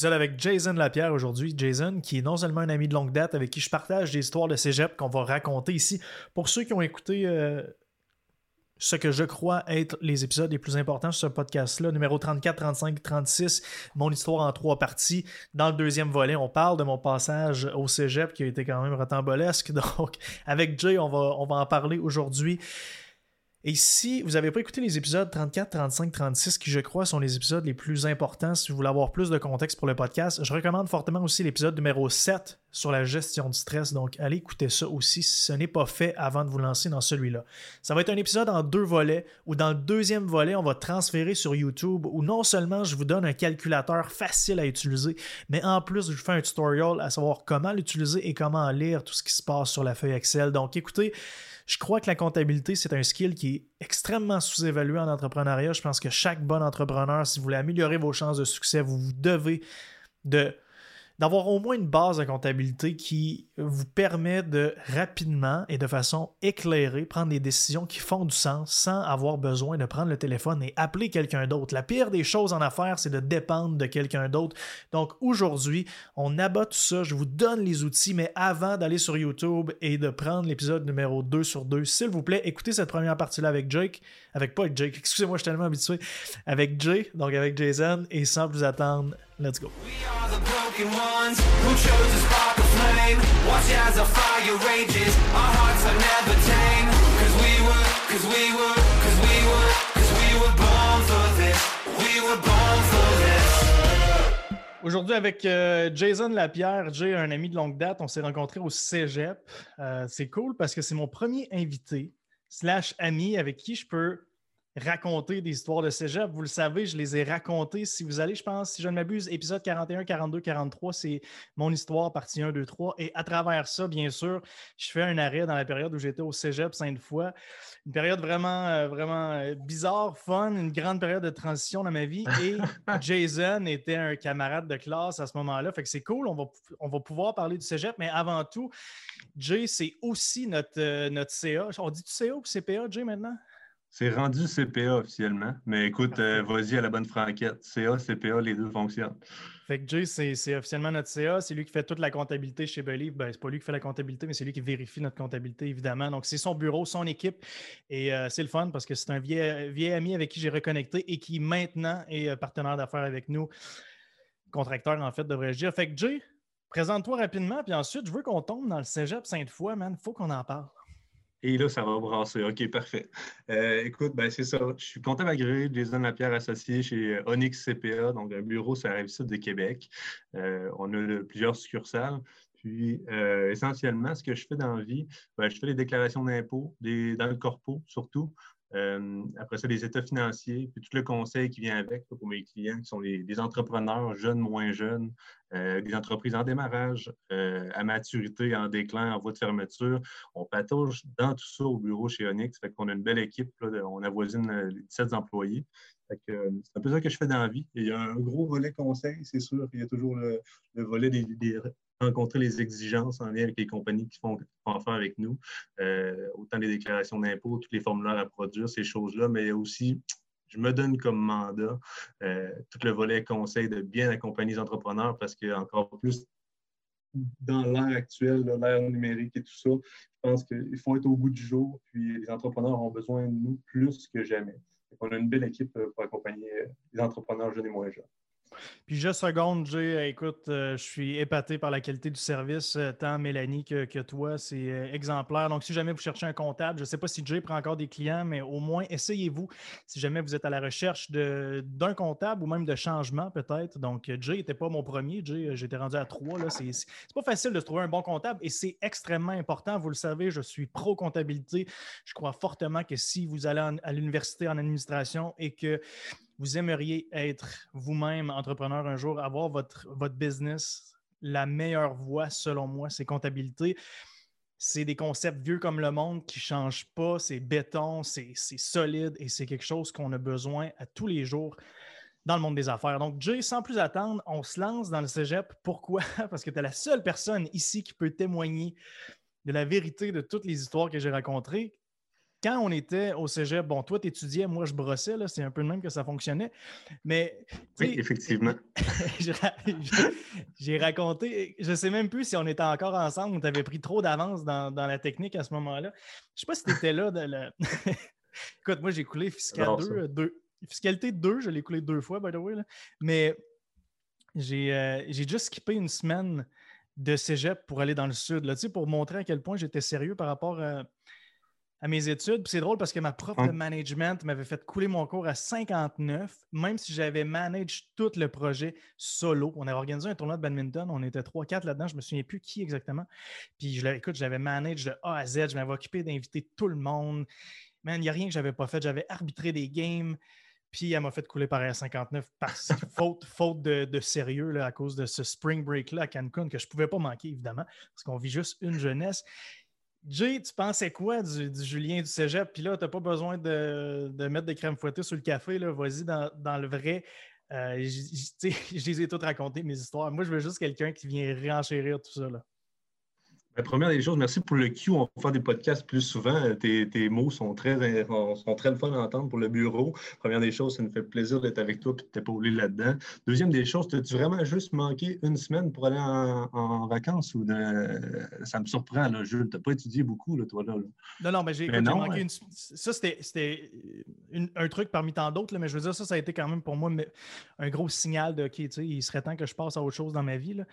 Épisode avec Jason Lapierre aujourd'hui. Jason, qui est non seulement un ami de longue date avec qui je partage des histoires de cégep qu'on va raconter ici. Pour ceux qui ont écouté euh, ce que je crois être les épisodes les plus importants sur ce podcast-là, numéro 34, 35, 36, mon histoire en trois parties. Dans le deuxième volet, on parle de mon passage au cégep qui a été quand même rocambolesque. Donc, avec Jay, on va, on va en parler aujourd'hui. Et si vous n'avez pas écouté les épisodes 34, 35, 36, qui je crois sont les épisodes les plus importants, si vous voulez avoir plus de contexte pour le podcast, je recommande fortement aussi l'épisode numéro 7 sur la gestion du stress. Donc allez écouter ça aussi si ce n'est pas fait avant de vous lancer dans celui-là. Ça va être un épisode en deux volets où dans le deuxième volet, on va transférer sur YouTube où non seulement je vous donne un calculateur facile à utiliser, mais en plus je vous fais un tutorial à savoir comment l'utiliser et comment lire tout ce qui se passe sur la feuille Excel. Donc écoutez, je crois que la comptabilité, c'est un skill qui est extrêmement sous-évalué en entrepreneuriat. Je pense que chaque bon entrepreneur, si vous voulez améliorer vos chances de succès, vous, vous devez de d'avoir au moins une base de comptabilité qui vous permet de rapidement et de façon éclairée prendre des décisions qui font du sens sans avoir besoin de prendre le téléphone et appeler quelqu'un d'autre. La pire des choses en affaires, c'est de dépendre de quelqu'un d'autre. Donc aujourd'hui, on abat tout ça, je vous donne les outils, mais avant d'aller sur YouTube et de prendre l'épisode numéro 2 sur 2, s'il vous plaît, écoutez cette première partie-là avec Jake, avec pas avec Jake, excusez-moi, je suis tellement habitué, avec Jay, donc avec Jason, et sans plus attendre, let's go. Aujourd'hui avec euh, Jason Lapierre, Jay, un ami de longue date, on s'est rencontrés au Cégep. Euh, c'est cool parce que c'est mon premier invité slash ami avec qui je peux raconter des histoires de cégep. Vous le savez, je les ai racontées. Si vous allez, je pense, si je ne m'abuse, épisode 41, 42, 43, c'est mon histoire, partie 1, 2, 3. Et à travers ça, bien sûr, je fais un arrêt dans la période où j'étais au cégep Sainte-Foy. Une période vraiment, euh, vraiment euh, bizarre, fun, une grande période de transition dans ma vie. Et Jason était un camarade de classe à ce moment-là. Fait que c'est cool, on va, on va pouvoir parler du cégep. Mais avant tout, Jay, c'est aussi notre, euh, notre CA. On dit CA ou CPA, Jay, maintenant? C'est rendu CPA officiellement, mais écoute, euh, vas-y à la bonne franquette. CA, CPA, les deux fonctionnent. Fait que Jay, c'est officiellement notre CA. C'est lui qui fait toute la comptabilité chez Believe. Ben, c'est pas lui qui fait la comptabilité, mais c'est lui qui vérifie notre comptabilité, évidemment. Donc, c'est son bureau, son équipe. Et euh, c'est le fun parce que c'est un vieil, ami avec qui j'ai reconnecté et qui maintenant est euh, partenaire d'affaires avec nous. Contracteur, en fait, devrais-je dire. Fait que Jay, présente-toi rapidement, puis ensuite, je veux qu'on tombe dans le cégep Sainte-Foy, man. Faut qu'on en parle. Et là, ça va brasser. OK, parfait. Euh, écoute, ben, c'est ça. Je suis comptable agréé Jason Lapierre associé chez euh, Onyx CPA, donc un bureau sur la rive de Québec. Euh, on a plusieurs succursales. Puis, essentiellement, ce que je fais dans la vie, ben, je fais les déclarations d'impôts dans le corpo surtout. Euh, après ça, les états financiers, puis tout le conseil qui vient avec pour mes clients, qui sont les, entrepreneurs jeunes, moins jeunes, euh, des entreprises en démarrage, euh, à maturité, en déclin, en voie de fermeture. On patauge dans tout ça au bureau chez Onyx. Fait qu'on a une belle équipe. Là, on avoisine les 17 employés. c'est un peu ça que je fais dans la vie. il y a un gros volet conseil, c'est sûr. Il y a toujours le, volet des, rencontrer les exigences en lien avec les compagnies qui font, affaire avec nous, euh, autant les déclarations d'impôts, tous les formulaires à produire, ces choses-là, mais aussi, je me donne comme mandat euh, tout le volet conseil de bien accompagner les entrepreneurs parce qu'encore plus dans l'ère actuelle, l'ère numérique et tout ça, je pense qu'il faut être au bout du jour, puis les entrepreneurs ont besoin de nous plus que jamais. on a une belle équipe euh, pour accompagner les entrepreneurs jeunes et moins jeunes. Puis juste seconde, Jay, écoute, euh, je suis épaté par la qualité du service, euh, tant Mélanie que, toi, c'est euh, exemplaire. Donc, si jamais vous cherchez un comptable, je ne sais pas si Jay prend encore des clients, mais au moins, essayez-vous si jamais vous êtes à la recherche d'un comptable ou même de changement peut-être. Donc, Jay n'était pas mon premier, Jay, j'étais rendu à trois. Ce n'est pas facile de trouver un bon comptable et c'est extrêmement important. Vous le savez, je suis pro-comptabilité. Je crois fortement que si vous allez à l'université en administration et que vous aimeriez être vous-même entrepreneur un jour, avoir votre, votre business, la meilleure voie, selon moi, c'est comptabilité. C'est des concepts vieux comme le monde qui ne changent pas. C'est béton, c'est solide et c'est quelque chose qu'on a besoin à tous les jours dans le monde des affaires. Donc, Jay, sans plus attendre, on se lance dans le cégep. Pourquoi? Parce que tu es la seule personne ici qui peut témoigner de la vérité de toutes les histoires que j'ai racontées. Quand on était au cégep, bon, toi, tu étudiais, moi, je brossais, c'est un peu le même que ça fonctionnait. Mais. Oui, effectivement. J'ai raconté, je ne sais même plus si on était encore ensemble ou tu avais pris trop d'avance dans, la technique à ce moment-là. Je ne sais pas si tu étais là. De Écoute, moi, j'ai coulé Fiscal 2, Fiscalité 2, je l'ai coulé deux fois, by the way. Mais euh, j'ai juste skippé une semaine de cégep pour aller dans le sud, là, pour montrer à quel point j'étais sérieux par rapport à, mes études. c'est drôle parce que ma prof de management m'avait fait couler mon cours à 59, même si j'avais managé tout le projet solo. On avait organisé un tournoi de badminton, on était 3-4 là-dedans, je me souviens plus qui exactement. Puis je écoute, j'avais managé de A à Z, je m'avais occupé d'inviter tout le monde. Man, il n'y a rien que j'avais pas fait. J'avais arbitré des games. Puis elle m'a fait couler par à 59 parce faute, faute de, sérieux là, à cause de ce spring break-là à Cancun que je ne pouvais pas manquer, évidemment, parce qu'on vit juste une jeunesse. Jay, tu pensais quoi du, Julien du Cégep? Puis là, tu n'as pas besoin de, mettre des crèmes fouettées sur le café. Vas-y dans, le vrai. Euh, je les ai toutes racontées, mes histoires. Moi, je veux juste quelqu'un qui vient réenchérir tout ça. La première des choses, merci pour le Q. On va faire des podcasts plus souvent. Tes, mots sont très, sont très fun à entendre pour le bureau. Première des choses, ça nous fait plaisir d'être avec toi et de t'épauler là-dedans. Deuxième des choses, as-tu vraiment juste manqué une semaine pour aller en, vacances ou ça me surprend, là, Jules? Tu n'as pas étudié beaucoup, là, toi, là. Non, non, mais j'ai manqué une. Ça, c'était un truc parmi tant d'autres, mais je veux dire, ça, ça a été quand même pour moi un gros signal de OK, il serait temps que je passe à autre chose dans ma vie. Là.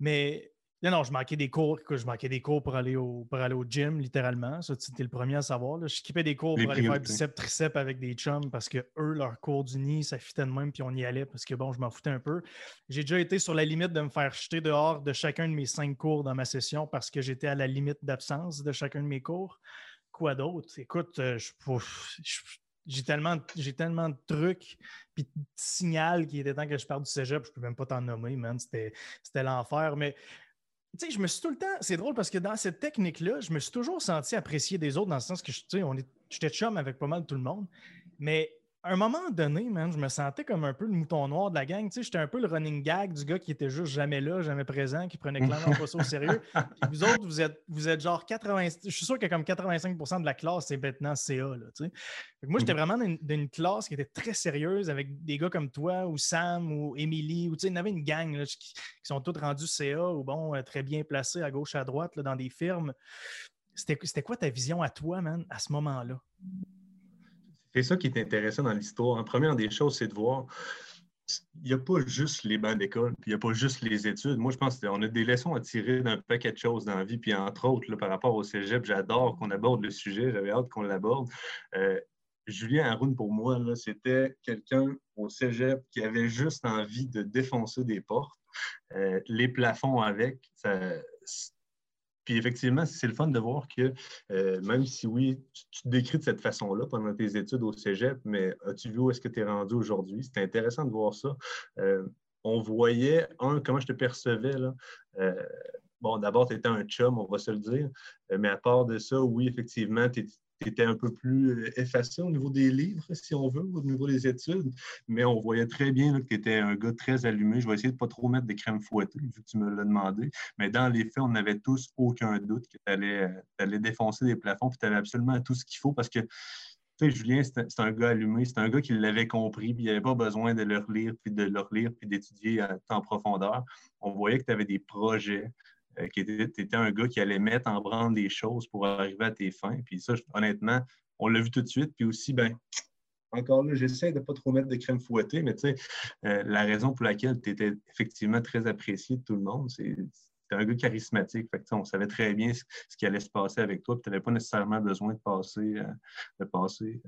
Mais non, non, je manquais des cours. je manquais des cours pour aller au, pour aller au gym, littéralement. Ça, tu étais le premier à savoir. Je skippais des cours pour aller faire bicep, tricep avec des chums parce que eux, leur cours d'uni, ça fitait de même, puis on y allait parce que bon, je m'en foutais un peu. J'ai déjà été sur la limite de me faire jeter dehors de chacun de mes cinq cours dans ma session parce que j'étais à la limite d'absence de chacun de mes cours. Quoi d'autre? Écoute, euh, j'ai tellement, j'ai tellement de trucs puis de signal qui était temps que je parte du cégep, je peux même pas t'en nommer, man. C'était, c'était l'enfer. Mais tu sais, je me suis tout le temps. C'est drôle parce que dans cette technique-là, je me suis toujours senti apprécié des autres dans le sens que, tu sais, j'étais chum avec pas mal tout le monde. Mais à un moment donné, man, je me sentais comme un peu le mouton noir de la gang. Tu sais, j'étais un peu le running gag du gars qui était juste jamais là, jamais présent, qui prenait clairement pas ça au sérieux. Puis vous autres, vous êtes, vous êtes genre 80. Je suis sûr que comme 85% de la classe, c'est maintenant CA. Là, tu sais. moi, j'étais mhm. vraiment dans une, classe qui était très sérieuse avec des gars comme toi ou Sam ou Emily. Ou, tu sais, il y avait une gang là, qui, sont tous rendus CA ou bon, euh, très bien placés à gauche, à droite là, dans des firmes. C'était quoi ta vision à toi, man, à ce moment-là? C'est ça qui est intéressant dans l'histoire. En première des choses, c'est de voir il n'y a pas juste les bancs d'école, puis il n'y a pas juste les études. Moi, je pense qu'on a des leçons à tirer d'un paquet de choses dans la vie, puis entre autres, par rapport au cégep, j'adore qu'on aborde le sujet, j'avais hâte qu'on l'aborde. Euh, Julien Haroun, pour moi, c'était quelqu'un au cégep qui avait juste envie de défoncer des portes, euh, les plafonds avec. Puis effectivement, c'est le fun de voir que euh, même si oui, tu, te décris de cette façon-là pendant tes études au cégep, mais as-tu vu où est-ce que tu es rendu aujourd'hui? C'est intéressant de voir ça. Euh, on voyait, un, comment je te percevais. Là? Euh, bon, d'abord, tu étais un chum, on va se le dire, mais à part de ça, oui, effectivement, tu tu étais un peu plus euh, effacé au niveau des livres, si on veut, au niveau des études, mais on voyait très bien que tu étais un gars très allumé. Je vais essayer de ne pas trop mettre des crèmes fouettées, vu que tu me l'as demandé, mais dans les faits, on n'avait tous aucun doute que tu allais, euh, défoncer des plafonds, puis tu avais absolument tout ce qu'il faut parce que tu sais, Julien, c'est un, gars allumé, c'est un gars qui l'avait compris, puis il n'avait pas besoin de le relire, puis de le relire, puis d'étudier en profondeur. On voyait que tu avais des projets, euh, tu étais un gars qui allait mettre en branle des choses pour arriver à tes fins. Puis ça, honnêtement, on l'a vu tout de suite. Puis aussi, ben, encore là, j'essaie de ne pas trop mettre de crème fouettée, mais tu sais, euh, la raison pour laquelle tu étais effectivement très apprécié de tout le monde, c'est un gars charismatique. Fait on savait très bien ce, qui allait se passer avec toi. Tu n'avais pas nécessairement besoin de passer, euh, de passer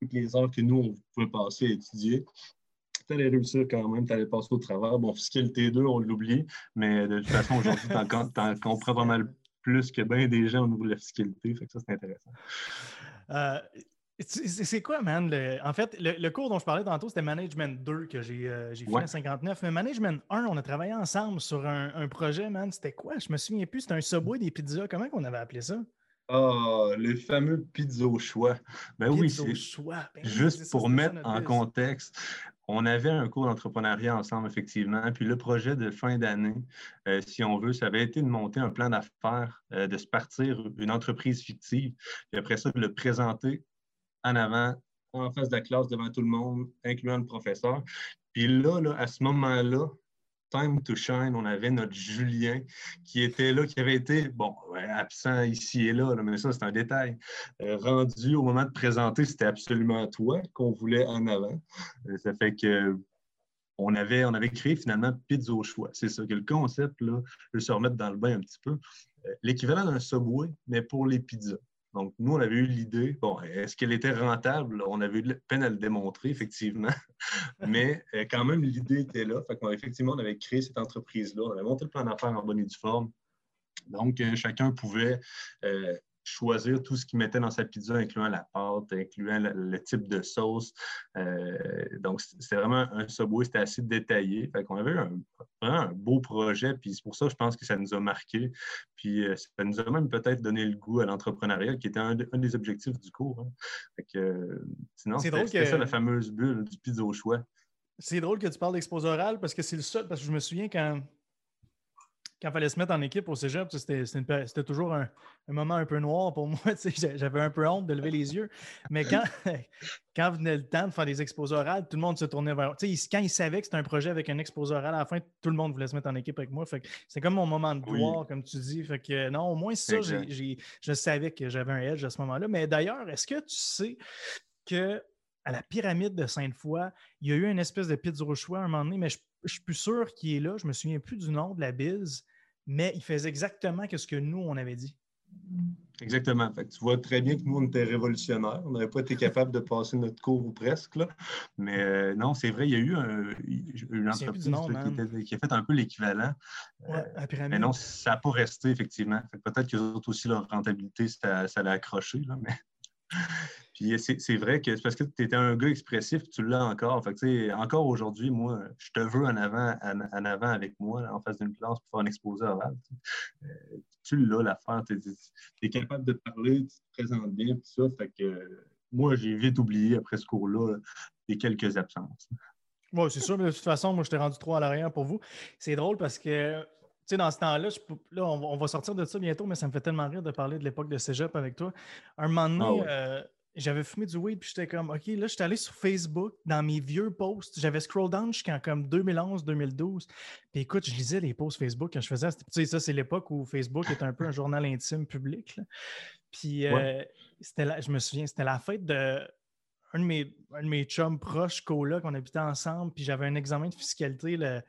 toutes les heures que nous, on pouvait passer à étudier tu allais réussir quand même, tu allais passer au travers. Bon, fiscalité 2, on l'oublie, mais de toute façon, aujourd'hui, tu en, comprends pas mal plus que bien des gens au niveau de la fiscalité. Fait que ça, c'est intéressant. Euh, c'est quoi, man? en fait, le, cours dont je parlais tantôt, c'était Management 2 que j'ai euh, fait en 59. Mais Management 1, on a travaillé ensemble sur un, projet, man. C'était quoi? Je me souviens plus. C'était un Subway des pizzas. Comment on avait appelé ça? Ah, le fameux pizza au choix. Ben oui, c'est choix. Ben juste pour mettre en contexte. On avait un cours d'entrepreneuriat ensemble, effectivement. Puis le projet de fin d'année, euh, si on veut, ça avait été de monter un plan d'affaires, euh, de se partir une entreprise fictive, puis après ça, de le présenter en avant, en face de la classe, devant tout le monde, incluant le professeur. Puis là, là à ce moment-là, Time to Shine, on avait notre Julien qui était là, qui avait été, bon, absent ici et là, mais ça, c'est un détail. Euh, rendu au moment de présenter, c'était absolument toi qu'on voulait en avant. Euh, ça fait que on avait, on avait créé finalement Pizza au choix. C'est ça que le concept, là, je vais se remettre dans le bain un petit peu. Euh, l'équivalent d'un Subway, mais pour les pizzas. Donc, nous, on avait eu l'idée. Bon, est-ce qu'elle était rentable? On avait eu de peine à le démontrer, effectivement. Mais euh, quand même, l'idée était là. Fait effectivement, on avait créé cette entreprise-là. On avait monté le plan d'affaires en bonne et due forme. Donc, euh, chacun pouvait euh, choisir tout ce qu'il mettait dans sa pizza, incluant la pâte, incluant le, type de sauce. Donc, c'était vraiment un Subway, c'était assez détaillé. Fait qu'on avait un, vraiment un beau projet, puis c'est pour ça que je pense que ça nous a marqué. Puis euh, ça nous a même peut-être donné le goût à l'entrepreneuriat, qui était un, des objectifs du cours. Hein. Fait que, sinon, c'était ça la fameuse bulle du pizza au choix. C'est drôle que tu parles d'exposé oral parce que c'est le seul, parce que je me souviens quand quand il fallait se mettre en équipe au cégep, c'était toujours un, moment un peu noir pour moi. J'avais un peu honte de lever les yeux. Mais quand, quand venait le temps de faire des exposés orales, tout le monde se tournait vers. Quand ils savaient que c'était un projet avec un exposé oral, à la fin, tout le monde voulait se mettre en équipe avec moi. C'est comme mon moment de gloire, comme tu dis. Fait que, non, au moins ça, je savais que j'avais un edge à ce moment-là. Mais d'ailleurs, est-ce que tu sais que à la pyramide de Sainte-Foy, il y a eu une espèce de pizza au choix à un moment donné, mais je, ne suis plus sûr qu'il est là. Je me souviens plus du nom de la bise mais il faisait exactement ce que nous, on avait dit. Exactement. tu vois très bien que nous, on était révolutionnaires. On n'avait pas été capable de passer notre cours ou presque. Mais euh, non, c'est vrai, il y a eu une entreprise qui, a fait un peu l'équivalent. Euh, mais non, ça n'a pas resté, effectivement. Peut-être que autres aussi, leur rentabilité, ça, l'a accroché. mais... Puis c'est vrai que c'est parce que tu étais un gars expressif, tu l'as encore. Fait encore aujourd'hui, moi, je te veux en avant, en, avant avec moi, en face d'une classe pour faire un exposé oral. Euh, tu l'as l'affaire, tu es, capable de parler, tu te présentes bien, tout ça. Fait que moi, j'ai vite oublié après ce cours-là les quelques absences. Oui, c'est sûr, mais de toute façon, moi, je t'ai rendu trop à l'arrière pour vous. C'est drôle parce que sais, dans ce temps-là, là on, va sortir de ça bientôt, mais ça me fait tellement rire de parler de l'époque de cégep avec toi. Un moment donné, ah euh, j'avais fumé du weed, puis j'étais comme, OK, là, j'étais allé sur Facebook, dans mes vieux posts, j'avais scroll down jusqu'en comme 2011, 2012. Puis écoute, je lisais les posts Facebook quand je faisais, tu sais, ça, c'est l'époque où Facebook était un peu un journal intime public. Puis, euh, c'était je me souviens, c'était la fête de un de mes, un de mes chums proches, Cola, qu'on habitait ensemble, puis j'avais un examen de fiscalité le,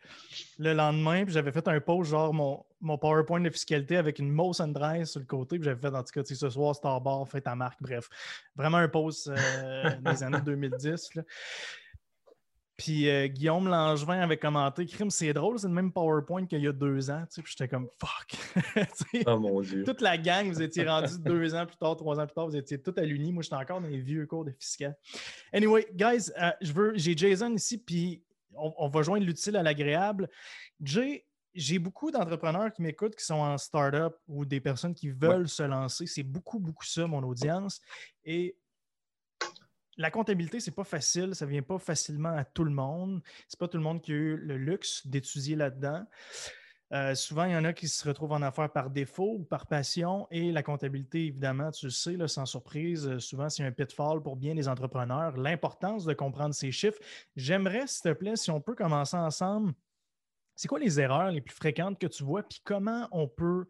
le lendemain, puis j'avais fait un post, genre mon, mon PowerPoint de fiscalité avec une Moss and sur le côté, puis j'avais fait, en tout cas, ce soir, Starbar, fait ta marque, bref. Vraiment un post euh, des années 2010. Là. Puis euh, Guillaume Langevin avait commenté Crime, c'est drôle, c'est le même PowerPoint qu'il y a deux ans. Tu sais, puis j'étais comme fuck. oh mon Dieu. Toute la gang, vous étiez rendus deux ans plus tard, trois ans plus tard, vous étiez tout à l'uni. Moi, j'étais encore dans les vieux cours de fiscal. Anyway, guys, euh, je veux, j'ai Jason ici, puis on, va joindre l'utile à l'agréable. Jay, j'ai beaucoup d'entrepreneurs qui m'écoutent qui sont en startup ou des personnes qui veulent se lancer. C'est beaucoup, beaucoup ça, mon audience. Et la comptabilité, c'est pas facile, ça vient pas facilement à tout le monde. C'est pas tout le monde qui a eu le luxe d'étudier là-dedans. Euh, souvent, il y en a qui se retrouvent en affaires par défaut ou par passion. Et la comptabilité, évidemment, tu le sais, sans surprise, euh, souvent, c'est un pitfall pour bien les entrepreneurs. L'importance de comprendre ces chiffres. J'aimerais, s'il te plaît, si on peut commencer ensemble c'est quoi les erreurs les plus fréquentes que tu vois, puis comment on peut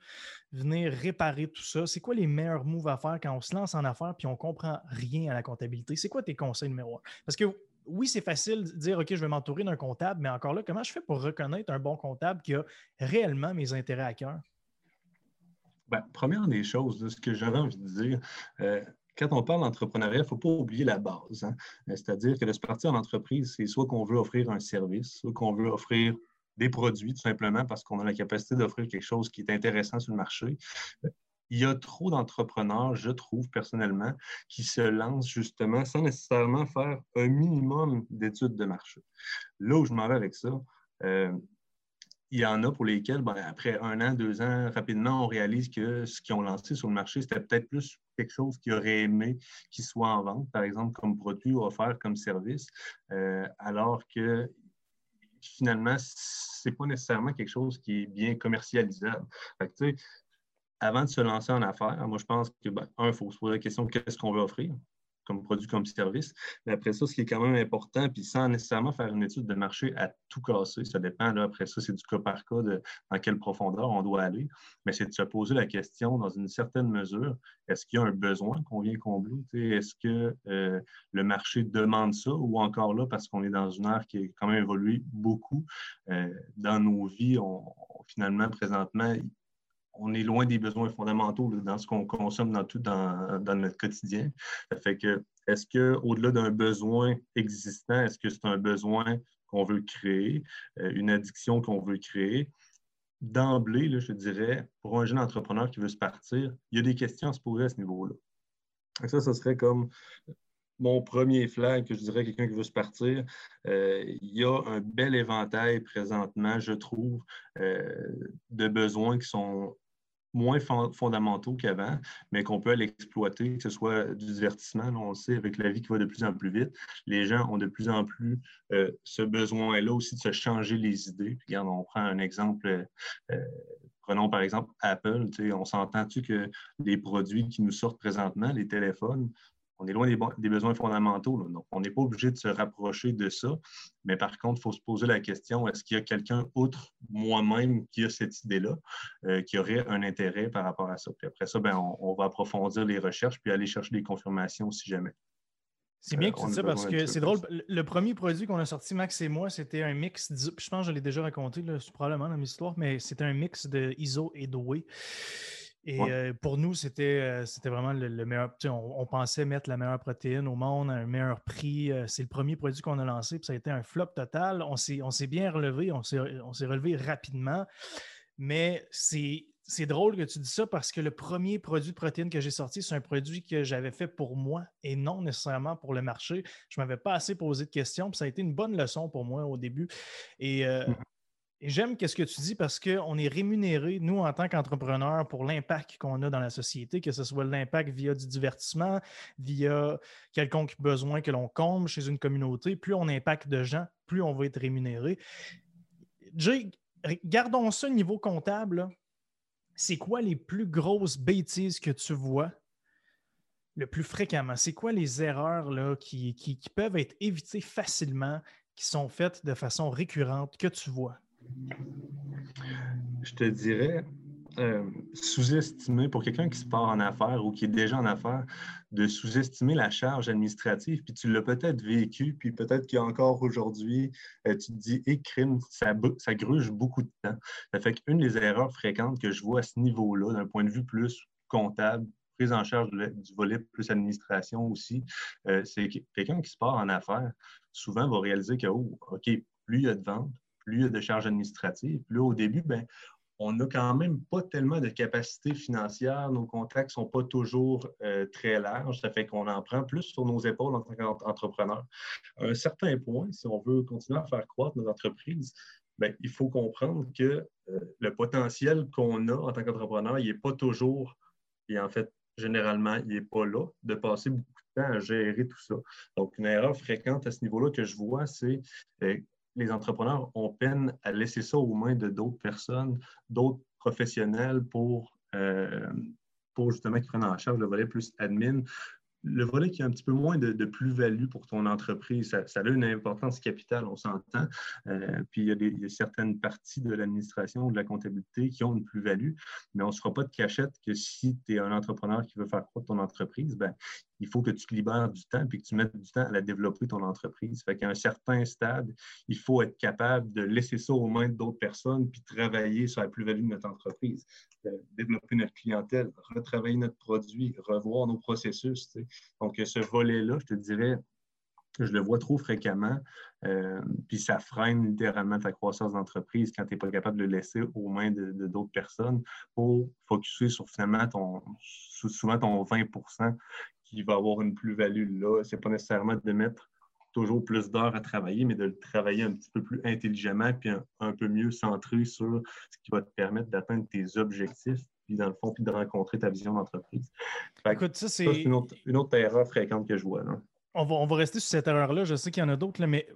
venir réparer tout ça? C'est quoi les meilleurs moves à faire quand on se lance en affaires puis on ne comprend rien à la comptabilité? C'est quoi tes conseils numéro un? Parce que oui, c'est facile de dire OK, je vais m'entourer d'un comptable, mais encore là, comment je fais pour reconnaître un bon comptable qui a réellement mes intérêts à cœur? Bien, première des choses, ce que j'avais envie de dire, euh, quand on parle d'entrepreneuriat, il ne faut pas oublier la base. Hein. C'est-à-dire que de se partir en entreprise, c'est soit qu'on veut offrir un service, soit qu'on veut offrir des produits, tout simplement parce qu'on a la capacité d'offrir quelque chose qui est intéressant sur le marché. Il y a trop d'entrepreneurs, je trouve personnellement, qui se lancent justement sans nécessairement faire un minimum d'études de marché. Là où je m'en vais avec ça, euh, il y en a pour lesquels, ben, après un an, deux ans, rapidement, on réalise que ce qu'ils ont lancé sur le marché, c'était peut-être plus quelque chose qu'ils auraient aimé qu'il soit en vente, par exemple, comme produit ou offert comme service, euh, alors que finalement, ce n'est pas nécessairement quelque chose qui est bien commercialisable. avant de se lancer en affaires, moi, je pense que, ben, un, il faut se poser la question qu'est-ce qu'on veut offrir? Comme produit, comme service. Mais après ça, ce qui est quand même important, puis sans nécessairement faire une étude de marché à tout casser, ça dépend, là, après ça, c'est du cas par cas de dans quelle profondeur on doit aller, mais c'est de se poser la question dans une certaine mesure, est-ce qu'il y a un besoin qu'on vient combler? Est-ce que euh, le marché demande ça ou encore là, parce qu'on est dans une ère qui a quand même évolué beaucoup euh, dans nos vies, on, finalement, présentement, on est loin des besoins fondamentaux dans ce qu'on consomme dans, tout, dans, notre quotidien. Ça fait que, est-ce qu'au-delà d'un besoin existant, est-ce que c'est un besoin qu'on veut créer, euh, une addiction qu'on veut créer? D'emblée, je dirais, pour un jeune entrepreneur qui veut se partir, il y a des questions à se poser à ce niveau-là. Ça, ce serait comme mon premier flag que je dirais à quelqu'un qui veut se partir. Euh, il y a un bel éventail présentement, je trouve, euh, de besoins qui sont moins fondamentaux qu'avant, mais qu'on peut aller exploiter, que ce soit du divertissement. on le sait, avec la vie qui va de plus en plus vite, les gens ont de plus en plus euh, ce besoin-là aussi de se changer les idées. regarde, on prend un exemple. Euh, prenons par exemple Apple. On s'entend-tu que les produits qui nous sortent présentement, les téléphones, on est loin des, besoins fondamentaux. Donc, on n'est pas obligé de se rapprocher de ça. Mais par contre, il faut se poser la question, est-ce qu'il y a quelqu'un autre moi-même qui a cette idée-là, euh, qui aurait un intérêt par rapport à ça? Puis après ça, ben, on, va approfondir les recherches puis aller chercher des confirmations si jamais. C'est bien que tu dis ça parce que c'est drôle. Le premier produit qu'on a sorti, Max et moi, c'était un mix. Je pense que je l'ai déjà raconté, probablement dans mes histoires, mais c'était un mix de ISO et de Et euh, pour nous, c'était, euh, c'était vraiment le, meilleur. On, on, pensait mettre la meilleure protéine au monde à un meilleur prix. Euh, c'est le premier produit qu'on a lancé, puis ça a été un flop total. On s'est, bien relevé, on s'est, relevé rapidement. Mais c'est, drôle que tu dis ça parce que le premier produit de protéines que j'ai sorti, c'est un produit que j'avais fait pour moi et non nécessairement pour le marché. Je ne m'avais pas assez posé de questions, puis ça a été une bonne leçon pour moi au début. Et mmh et j'aime ce que tu dis parce qu'on est rémunéré, nous, en tant qu'entrepreneurs, pour l'impact qu'on a dans la société, que ce soit l'impact via du divertissement, via quelconque besoin que l'on comble chez une communauté. Plus on impacte de gens, plus on va être rémunéré. Jay, gardons ça au niveau comptable. C'est quoi les plus grosses bêtises que tu vois le plus fréquemment? C'est quoi les erreurs là, qui, qui peuvent être évitées facilement, qui sont faites de façon récurrente, que tu vois? Je te dirais, euh, sous-estimer, pour quelqu'un qui se part en affaires ou qui est déjà en affaires, de sous-estimer la charge administrative, puis tu l'as peut-être vécu, puis peut-être qu'encore aujourd'hui, euh, tu te dis, et crime, ça, gruge beaucoup de temps. Ça fait qu'une des erreurs fréquentes que je vois à ce niveau-là, d'un point de vue plus comptable, prise en charge du volet plus administration aussi, euh, c'est quelqu'un qui se part en affaires, souvent va réaliser que, oh, OK, plus il y a de ventes, plus de charges administratives. Puis là, au début, ben, on n'a quand même pas tellement de capacité financière. Nos contacts ne sont pas toujours euh, très larges. Ça fait qu'on en prend plus sur nos épaules en tant qu'entrepreneur. À un certain point, si on veut continuer à faire croître nos entreprises, ben, il faut comprendre que euh, le potentiel qu'on a en tant qu'entrepreneur, il n'est pas toujours, et en fait, généralement, il n'est pas là, de passer beaucoup de temps à gérer tout ça. Donc, une erreur fréquente à ce niveau-là que je vois, c'est euh, les entrepreneurs ont peine à laisser ça aux mains de d'autres personnes, d'autres professionnels pour, euh, pour justement qu'ils prennent en charge le volet plus admin le volet qui a un petit peu moins de, plus-value pour ton entreprise, ça, a une importance capitale, on s'entend. Euh, puis il y, a certaines parties de l'administration ou de la comptabilité qui ont une plus-value, mais on ne se fera pas de cachette que si tu es un entrepreneur qui veut faire croître ton entreprise, ben, il faut que tu te libères du temps et que tu mettes du temps à la développer, ton entreprise. Fait qu'à un certain stade, il faut être capable de laisser ça aux mains d'autres personnes puis travailler sur la plus-value de notre entreprise développer notre clientèle, retravailler notre produit, revoir nos processus. Donc, ce volet-là, je te dirais, je le vois trop fréquemment, euh, puis ça freine littéralement ta croissance d'entreprise quand tu n'es pas capable de le laisser aux mains de, d'autres personnes pour focuser sur finalement ton, souvent ton 20% qui va avoir une plus-value là. Ce n'est pas nécessairement de mettre toujours plus d'heures à travailler, mais de le travailler un petit peu plus intelligemment puis un, peu mieux centré sur ce qui va te permettre d'atteindre tes objectifs, puis dans le fond, puis de rencontrer ta vision d'entreprise. Écoute, ça, c'est une, autre, erreur fréquente que je vois. On va, on va, rester sur cette erreur-là. Je sais qu'il y en a d'autres, mais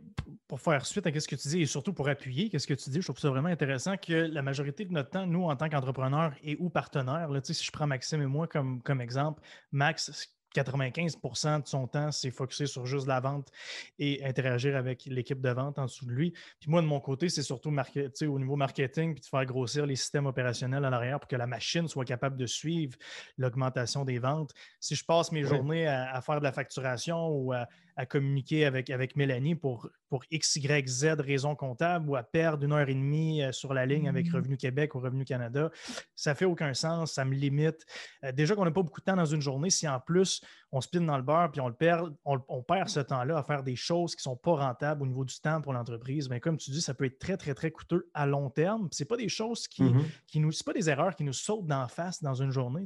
pour faire suite à ce que tu dis et surtout pour appuyer ce que tu dis, je trouve ça vraiment intéressant que la majorité de notre temps, nous, en tant qu'entrepreneurs et ou partenaires, là, si je prends Maxime et moi comme, comme exemple, Max, 95% de son temps, c'est focusé sur juste la vente et interagir avec l'équipe de vente en dessous de lui. Puis moi, de mon côté, c'est surtout au niveau marketing, puis de faire grossir les systèmes opérationnels en arrière pour que la machine soit capable de suivre l'augmentation des ventes. Si je passe mes journées à, faire de la facturation ou à, à communiquer avec, avec Mélanie pour, pour X, Y, Z raison comptable ou à perdre une heure et demie euh, sur la ligne avec mmh. Revenu Québec ou Revenu Canada. Ça fait aucun sens, ça me limite. Euh, déjà qu'on n'a pas beaucoup de temps dans une journée, si en plus on spin dans le beurre puis on le perd, on, perd ce temps-là à faire des choses qui ne sont pas rentables au niveau du temps pour l'entreprise, mais comme tu dis, ça peut être très, très, très coûteux à long terme. Ce pas des choses qui, qui nous, pas des erreurs qui nous sautent d'en face dans une journée,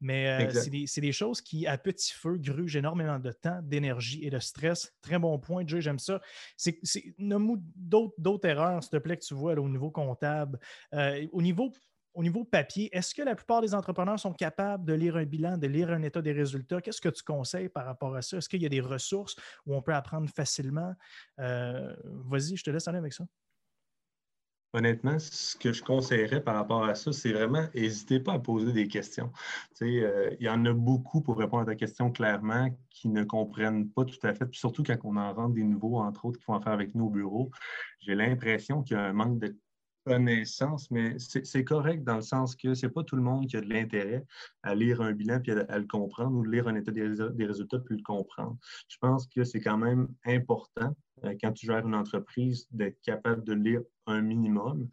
mais euh, c'est des, des, choses qui, à petit feu, grugent énormément de temps, d'énergie et de stress. Très bon point, Jay, j'aime ça. C'est, nomme d'autres, erreurs, s'il te plaît, que tu vois au niveau comptable. Euh, au niveau au niveau papier, est-ce que la plupart des entrepreneurs sont capables de lire un bilan, de lire un état des résultats? Qu'est-ce que tu conseilles par rapport à ça? Est-ce qu'il y a des ressources où on peut apprendre facilement? Euh, vas-y, je te laisse aller avec ça. Honnêtement, ce que je conseillerais par rapport à ça, c'est vraiment n'hésitez pas à poser des questions. Euh, il y en a beaucoup pour répondre à ta question clairement qui ne comprennent pas tout à fait, surtout quand on en rentre des nouveaux, entre autres, qui font affaire avec nous au bureau. J'ai l'impression qu'il y a un manque de connaissance, mais c'est correct dans le sens que c'est pas tout le monde qui a de l'intérêt à lire un bilan puis à, le comprendre ou lire un état des, des résultats puis le comprendre. Je pense que c'est quand même important euh, quand tu gères une entreprise d'être capable de lire un minimum.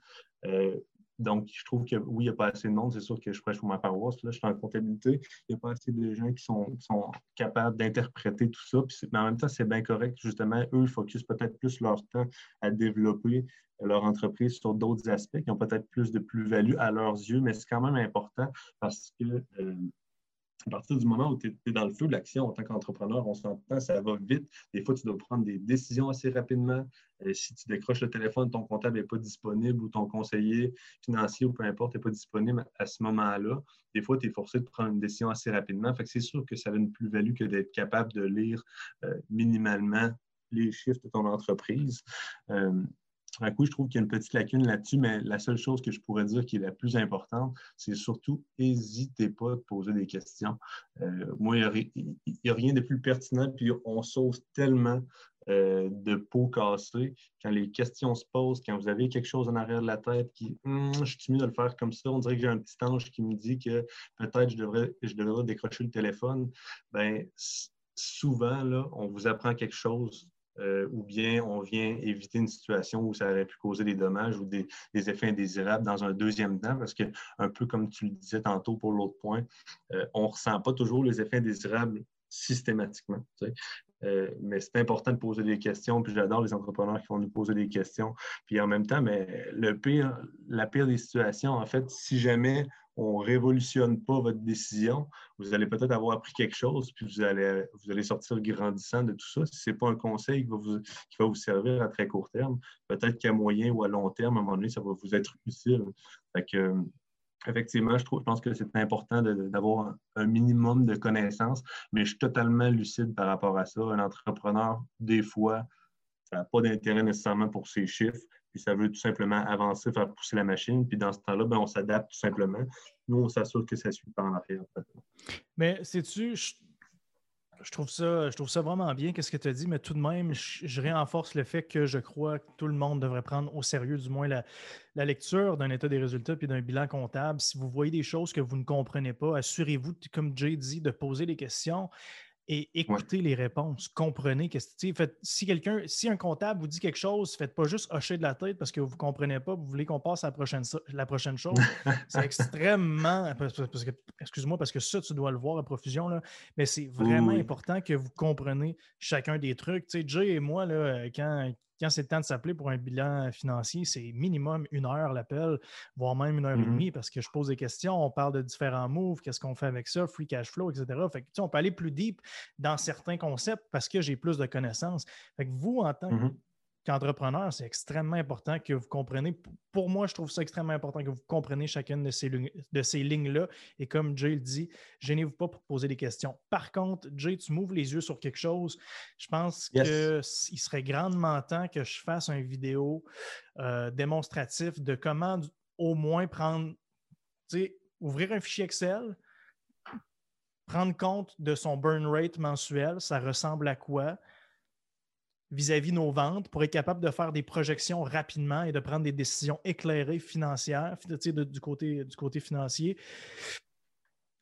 Euh, donc, je trouve que oui, il n'y a pas assez de monde. C'est sûr que je prêche pour ma paroisse. Là, je suis en comptabilité. Il n'y a pas assez de gens qui sont, capables d'interpréter tout ça. mais en même temps, c'est bien correct. Justement, eux, ils focusent peut-être plus leur temps à développer leur entreprise sur d'autres aspects qui ont peut-être plus de plus-value à leurs yeux, mais c'est quand même important parce que euh, à partir du moment où tu es, dans le feu de l'action en tant qu'entrepreneur, on s'entend, ça va vite. Des fois, tu dois prendre des décisions assez rapidement. Euh, si tu décroches le téléphone, ton comptable n'est pas disponible ou ton conseiller financier ou peu importe n'est pas disponible à ce moment-là, des fois, tu es forcé de prendre une décision assez rapidement. Fait que c'est sûr que ça a une plus-value que d'être capable de lire euh, minimalement les chiffres de ton entreprise. Un coup, je trouve qu'il y a une petite lacune là-dessus, mais la seule chose que je pourrais dire qui est la plus importante, c'est surtout n'hésitez pas à poser des questions. Euh, moi, il n'y a, rien de plus pertinent, puis on sauve tellement euh, de pots cassés quand les questions se posent, quand vous avez quelque chose en arrière de la tête qui hum, je suis mieux de le faire comme ça, on dirait que j'ai un petit ange qui me dit que peut-être je devrais, je devrais décrocher le téléphone. Bien, souvent, là, on vous apprend quelque chose euh, ou bien on vient éviter une situation où ça aurait pu causer des dommages ou des, effets indésirables dans un deuxième temps, parce que, un peu comme tu le disais tantôt pour l'autre point, euh, on ne ressent pas toujours les effets indésirables systématiquement. Euh, mais c'est important de poser des questions, puis j'adore les entrepreneurs qui vont nous poser des questions. Puis en même temps, mais le pire, la pire des situations, en fait, si jamais on ne révolutionne pas votre décision, vous allez peut-être avoir appris quelque chose, puis vous allez, vous allez sortir grandissant de tout ça. Si ce n'est pas un conseil qui va, vous, servir à très court terme, peut-être qu'à moyen ou à long terme, à un moment donné, ça va vous être utile. Effectivement, je, je pense que c'est important d'avoir un minimum de connaissances, mais je suis totalement lucide par rapport à ça. Un entrepreneur, des fois, ça n'a pas d'intérêt nécessairement pour ses chiffres, puis ça veut tout simplement avancer, faire pousser la machine. Puis dans ce temps-là, ben, on s'adapte tout simplement. Nous, on s'assure que ça suit pas en arrière. Mais sais-tu, je, trouve ça, je trouve ça vraiment bien, qu'est-ce que tu as dit, mais tout de même, je, réenforce le fait que je crois que tout le monde devrait prendre au sérieux, du moins, la, la lecture d'un état des résultats puis d'un bilan comptable. Si vous voyez des choses que vous ne comprenez pas, assurez-vous, comme Jay dit, de poser des questions et écoutez les réponses. Comprenez que si quelqu'un, si un comptable vous dit quelque chose, faites pas juste hocher de la tête parce que vous ne comprenez pas, vous voulez qu'on passe à la prochaine, la prochaine chose. c'est extrêmement. excuse-moi, parce que ça, tu dois le voir à profusion, là, mais c'est vraiment important que vous compreniez chacun des trucs. Jay et moi, là, quand, quand c'est le temps de s'appeler pour un bilan financier, c'est minimum une heure l'appel, voire même une heure et Mhm. demie, parce que je pose des questions, on parle de différents moves, qu'est-ce qu'on fait avec ça, free cash flow, etc. Fait que, on peut aller plus deep dans certains concepts parce que j'ai plus de connaissances. Fait que vous, en tant Mhm. Qu'entrepreneur, c'est extrêmement important que vous compreniez. Pour moi, je trouve ça extrêmement important que vous compreniez chacune de ces, de ces lignes-là. Et comme Jay le dit, gênez-vous pas pour poser des questions. Par contre, Jay, tu m'ouvres les yeux sur quelque chose. Je pense Yes. qu'il serait grandement temps que je fasse une vidéo euh, démonstratif de comment au moins prendre, tu sais, ouvrir un fichier Excel, prendre compte de son burn rate mensuel, ça ressemble à quoi, vis-à-vis nos ventes pour être capable de faire des projections rapidement et de prendre des décisions éclairées financières, de- du, côté, du côté financier,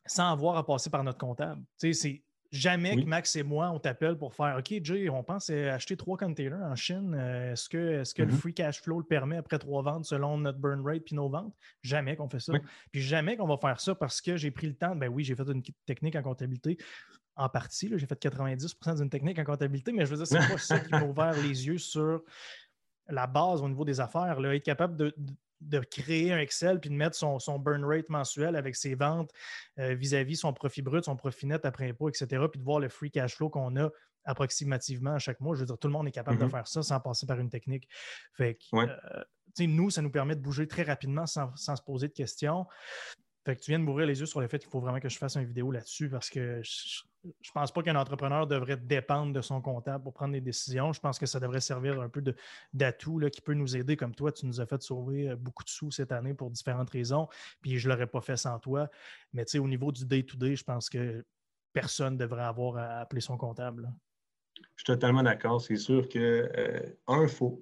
sans avoir à passer par notre comptable. C'est jamais Oui. que Max et moi, on t'appelle pour faire OK, Jay, on pense à acheter trois containers en Chine. Euh, Est-ce que, le Mhm. free cash flow le permet après trois ventes selon notre burn rate puis nos ventes? Jamais qu'on fait ça. Oui. Puis jamais qu'on va faire ça parce que j'ai pris le temps. Ben oui, j'ai fait une technique en comptabilité en partie. J'ai fait 90% d'une technique en comptabilité, mais je veux dire, c'est pas ça qui m'a ouvert les yeux sur la base au niveau des affaires. là. Être capable de, de- de créer un Excel puis de mettre son, son burn rate mensuel avec ses ventes euh, vis-à-vis son profit brut, son profit net après impôt, etc. Puis de voir le free cash flow qu'on a approximativement à chaque mois. Je veux dire, tout le monde est capable de Mhm. faire ça sans passer par une technique. Fait que, Ouais. euh, nous, ça nous permet de bouger très rapidement sans, sans se poser de questions. Fait que tu viens de m'ouvrir les yeux sur le fait qu'il faut vraiment que je fasse une vidéo là-dessus parce que je, je pense pas qu'un entrepreneur devrait dépendre de son comptable pour prendre des décisions. Je pense que ça devrait servir un peu d'atout qui peut nous aider. Comme toi, tu nous as fait sauver euh, beaucoup de sous cette année pour différentes raisons. Puis je l'aurais pas fait sans toi. Mais tu sais, au niveau du day-to-day, je pense que personne devrait avoir à appeler son comptable. Je suis totalement d'accord. C'est sûr que, euh, un, il ne faut,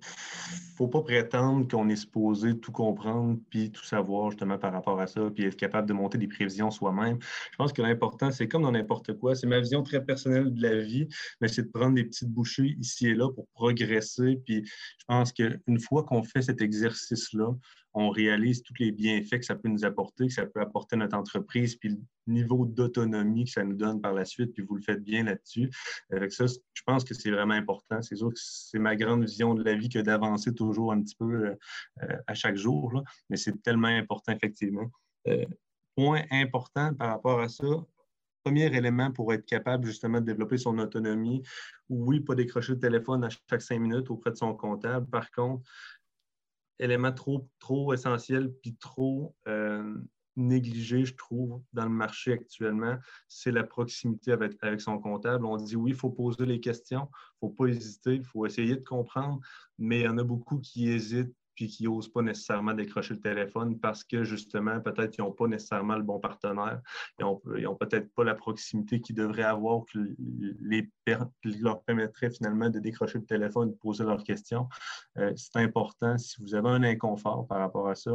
faut pas prétendre qu'on est supposé tout comprendre puis tout savoir justement par rapport à ça, puis être capable de monter des prévisions soi-même. Je pense que l'important, c'est comme dans n'importe quoi, c'est ma vision très personnelle de la vie, mais c'est de prendre des petites bouchées ici et là pour progresser. Puis je pense qu'une fois qu'on fait cet exercice-là, on réalise tous les bienfaits que ça peut nous apporter, que ça peut apporter à notre entreprise, puis le niveau d'autonomie que ça nous donne par la suite, puis vous le faites bien là-dessus. Avec ça, je pense que c'est vraiment important. C'est sûr que c'est ma grande vision de la vie que d'avancer toujours un petit peu euh, euh, à chaque jour, mais c'est tellement important, effectivement. Euh, point important par rapport à ça, premier élément pour être capable justement de développer son autonomie, oui, pas décrocher le téléphone à chaque cinq minutes auprès de son comptable. Par contre, élément trop, essentiel puis trop euh, négligé, je trouve, dans le marché actuellement, c'est la proximité avec, avec son comptable. On dit oui, il faut poser les questions, il ne faut pas hésiter, il faut essayer de comprendre, mais il y en a beaucoup qui hésitent puis qui n'osent pas nécessairement décrocher le téléphone parce que justement, peut-être qu'ils n'ont pas nécessairement le bon partenaire, ils n'ont peut-être pas la proximité qu'ils devraient avoir que les, leur permettrait finalement de décrocher le téléphone et de poser leurs questions. Euh, c'est important. Si vous avez un inconfort par rapport à ça,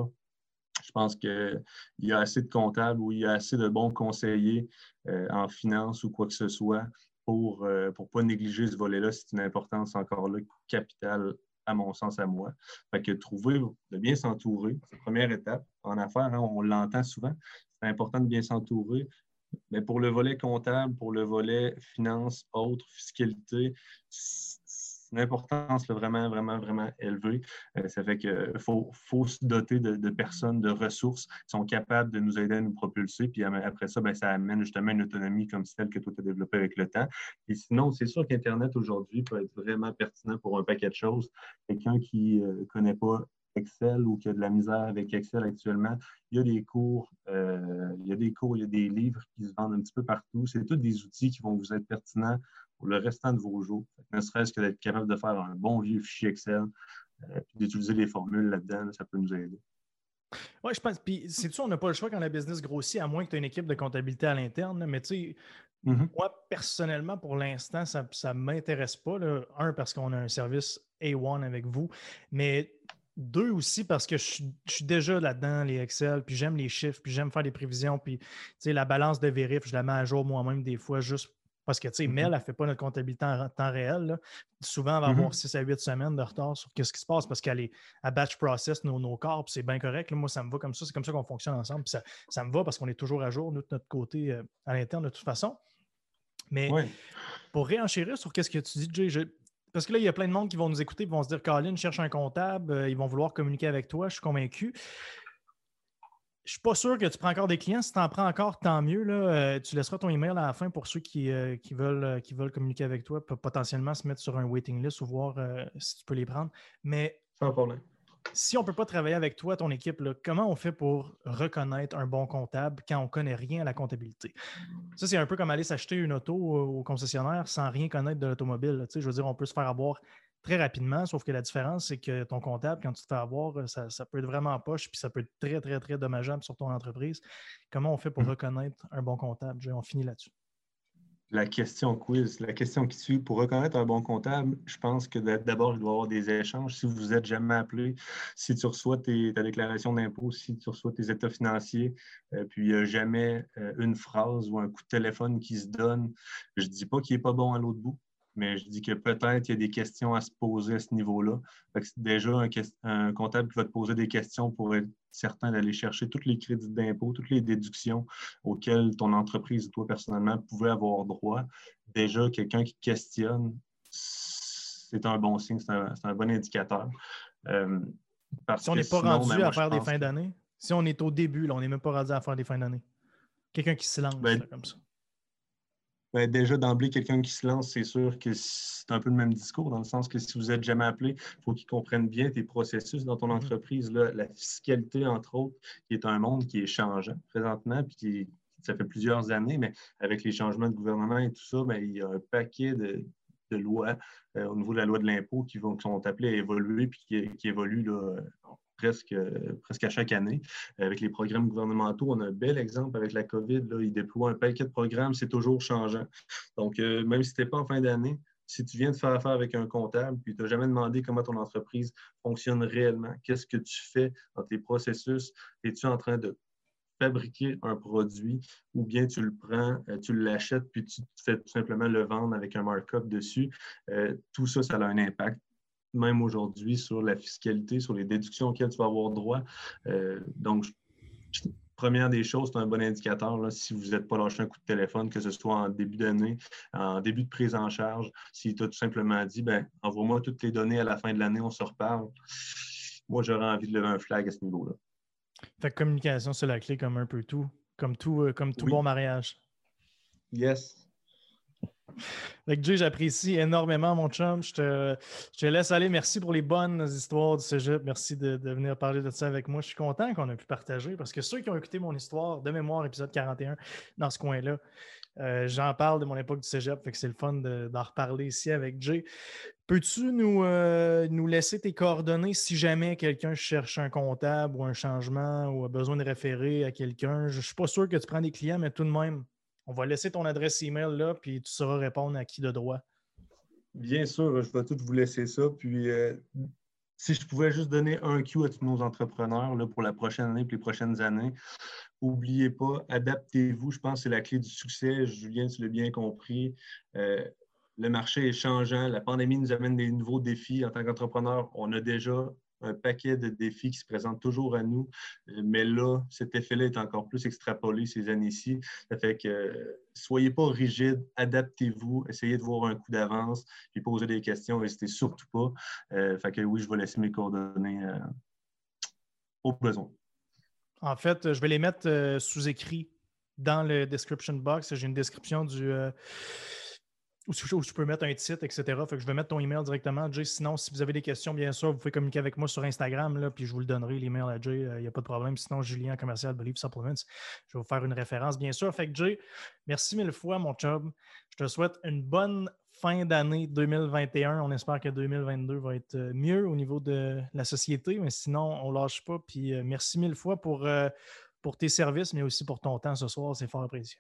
je pense qu'il y a assez de comptables ou il y a assez de bons conseillers euh, en finance ou quoi que ce soit pour ne euh, pas négliger ce volet-là. C'est une importance encore là capitale à mon sens, à moi. Fait que trouver, de bien s'entourer, c'est la première étape. En affaires, hein, on l'entend souvent, c'est important de bien s'entourer. Mais pour le volet comptable, pour le volet finance, autres, fiscalité, une importance vraiment, vraiment, vraiment élevée. Euh, ça fait qu'il faut, faut, se doter de, personnes, de ressources qui sont capables de nous aider à nous propulser. Puis après ça, ben, ça amène justement une autonomie comme celle que toi, tu as développée avec le temps. Et sinon, c'est sûr qu'Internet aujourd'hui peut être vraiment pertinent pour un paquet de choses. Quelqu'un qui ne euh, connaît pas Excel ou qui a de la misère avec Excel actuellement, il y a des cours, euh, il y a des cours, il y a des livres qui se vendent un petit peu partout. C'est tous des outils qui vont vous être pertinents pour le restant de vos jours. Ne serait-ce que d'être capable de faire un bon vieux fichier Excel, euh, puis d'utiliser les formules là-dedans, ça peut nous aider. Oui, je pense. Puis, c'est sûr, on n'a pas le choix quand la business grossit, à moins que tu aies une équipe de comptabilité à l'interne. Mais tu sais, mm -hmm. moi, personnellement, pour l'instant, ça ne m'intéresse pas. Là. Un, parce qu'on a un service A1 avec vous. Mais deux aussi, parce que je, je suis déjà là-dedans, les Excel, puis j'aime les chiffres, puis j'aime faire des prévisions. Puis, tu sais, la balance de vérif, je la mets à jour moi-même des fois, juste parce que, tu sais, mm -hmm. Mel, elle ne fait pas notre comptabilité en temps réel. Là. Souvent, elle va avoir mm -hmm. 6 à 8 semaines de retard sur ce qui se passe parce qu'elle est à batch process nos, nos corps, puis c'est bien correct. Là. Moi, ça me va comme ça. C'est comme ça qu'on fonctionne ensemble. Ça, ça me va parce qu'on est toujours à jour, nous, de notre côté, euh, à l'interne, de toute façon. Mais oui. pour réenchérir sur ce que tu dis, Jay, je, parce que là, il y a plein de monde qui vont nous écouter et vont se dire Colin cherche un comptable, euh, ils vont vouloir communiquer avec toi, je suis convaincu. Je suis pas sûr que tu prends encore des clients. Si tu en prends encore, tant mieux. Là. Euh, tu laisseras ton email à la fin pour ceux qui, euh, qui, veulent, qui veulent communiquer avec toi, potentiellement se mettre sur un waiting list ou voir si tu peux les prendre. Mais Sans problème si on ne peut pas travailler avec toi, ton équipe, comment on fait pour reconnaître un bon comptable quand on ne connaît rien à la comptabilité? Ça, c'est un peu comme aller s'acheter une auto au concessionnaire sans rien connaître de l'automobile. Je veux dire, on peut se faire avoir très rapidement, sauf que la différence, c'est que ton comptable, quand tu te fais avoir, ça, ça, peut être vraiment poche, puis ça peut être très, très, très dommageable sur ton entreprise. Comment on fait pour mmh. reconnaître un bon comptable? On finit là-dessus la question quiz, la question qui suit. Pour reconnaître un bon comptable, je pense que d'abord, il doit y avoir des échanges. Si vous n'êtes jamais appelé, si tu reçois ta déclaration d'impôt, si tu reçois tes états financiers, euh, puis il n'y a jamais euh, une phrase ou un coup de téléphone qui se donne, je ne dis pas qu'il n'est pas bon à l'autre bout mais je dis que peut-être il y a des questions à se poser à ce niveau-là. Déjà, un, comptable qui va te poser des questions pour être certain d'aller chercher tous les crédits d'impôt, toutes les déductions auxquelles ton entreprise, toi personnellement, pouvait avoir droit. Déjà, quelqu'un qui questionne, c'est un bon signe, c'est un, bon indicateur. Euh, si on n'est pas rendu ben, à faire des fins d'année, si on est au début, là, on n'est même pas rendu à faire des fins d'année. Quelqu'un qui se lance ben, comme ça. Ben, déjà d'emblée, quelqu'un qui se lance, c'est sûr que c'est un peu le même discours, dans le sens que si vous n'êtes jamais appelé, il faut qu'il comprenne bien tes processus dans ton mm-hmm. entreprise. la fiscalité, entre autres, qui est un monde qui est changeant présentement, puis qui, ça fait plusieurs années, mais avec les changements de gouvernement et tout ça, ben, il y a un paquet de, lois euh, au niveau de la loi de l'impôt qui, vont, sont appelées à évoluer puis qui, qui évoluent là, presque, presque à chaque année. Avec les programmes gouvernementaux, on a un bel exemple avec la COVID. Là, ils déploient un paquet de programmes, c'est toujours changeant. Donc, euh, même si tu n'es pas en fin d'année, si tu viens de faire affaire avec un comptable, puis tu n'as jamais demandé comment ton entreprise fonctionne réellement, qu'est-ce que tu fais dans tes processus, es-tu en train de fabriquer un produit ou bien tu le prends, euh, tu l'achètes, puis tu fais tout simplement le vendre avec un markup dessus? Euh, tout ça, ça a un impact même aujourd'hui, sur la fiscalité, sur les déductions auxquelles tu vas avoir droit. Euh, donc, première des choses, c'est un bon indicateur. si vous n'êtes pas lâché un coup de téléphone, que ce soit en début d'année, en début de prise en charge, si tu as tout simplement dit, ben, envoie-moi toutes les données à la fin de l'année, on se reparle. Moi, j'aurais envie de lever un flag à ce niveau-là. Fait communication, c'est la clé comme un peu tout, comme tout, euh, comme tout bon mariage. Yes. Avec Jay, j'apprécie énormément, mon chum. Je te, laisse aller. Merci pour les bonnes histoires du cégep. Merci de, venir parler de ça avec moi. Je suis content qu'on ait pu partager parce que ceux qui ont écouté mon histoire de mémoire, épisode 41, dans ce coin-là, euh, j'en parle de mon époque du cégep, fait que c'est le fun d'en reparler ici avec Jay. Peux-tu nous, euh, nous laisser tes coordonnées si jamais quelqu'un cherche un comptable ou un changement ou a besoin de référer à quelqu'un? Je ne suis pas sûr que tu prends des clients, mais tout de même, on va laisser ton adresse email là, puis tu sauras répondre à qui de droit. Bien sûr, je vais tout vous laisser ça. Puis euh, si je pouvais juste donner un cue à tous nos entrepreneurs là, pour la prochaine année et les prochaines années, n'oubliez pas, adaptez-vous. Je pense que c'est la clé du succès. Julien, tu l'as bien compris. Euh, le marché est changeant. La pandémie nous amène des nouveaux défis. En tant qu'entrepreneur, on a déjà un paquet de défis qui se présentent toujours à nous. Euh, mais là, cet effet-là est encore plus extrapolé ces années-ci. Ça fait que euh, soyez pas rigide, adaptez-vous, essayez de voir un coup d'avance, puis poser des questions, n'hésitez surtout pas. Euh, fait que oui, je vais laisser mes coordonnées au besoin. En fait, je vais les mettre sous écrit dans le description box. J'ai une description du ou je peux mettre un titre, etc. Fait que je vais mettre ton email directement, Jay. Sinon, si vous avez des questions, bien sûr, vous pouvez communiquer avec moi sur Instagram, là, puis je vous le donnerai, l'email à Jay. Il euh, n'y a pas de problème. Sinon, Julien, commercial Believe Supplements, je vais vous faire une référence, bien sûr. Fait que Jay, merci mille fois, mon chum. Je te souhaite une bonne fin d'année 2021. On espère que 2022 va être euh, mieux au niveau de la société, mais sinon, on ne lâche pas. Puis euh, merci mille fois pour, pour tes services, mais aussi pour ton temps ce soir. C'est fort apprécié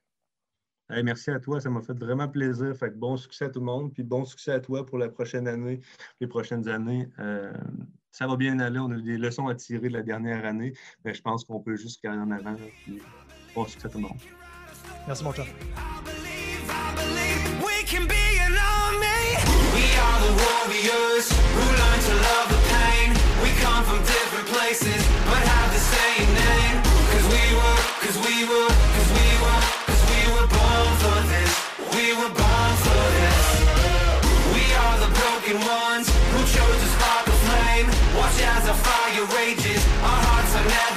merci à toi, ça m'a fait vraiment plaisir. Fait bon succès à tout le monde, puis bon succès à toi pour la prochaine année, les prochaines années. Euh, ça va bien aller, on a des leçons à tirer de la dernière année, mais je pense qu'on peut juste aller en avant. Puis bon succès à tout le monde. Merci mon. We are the Our hearts are never.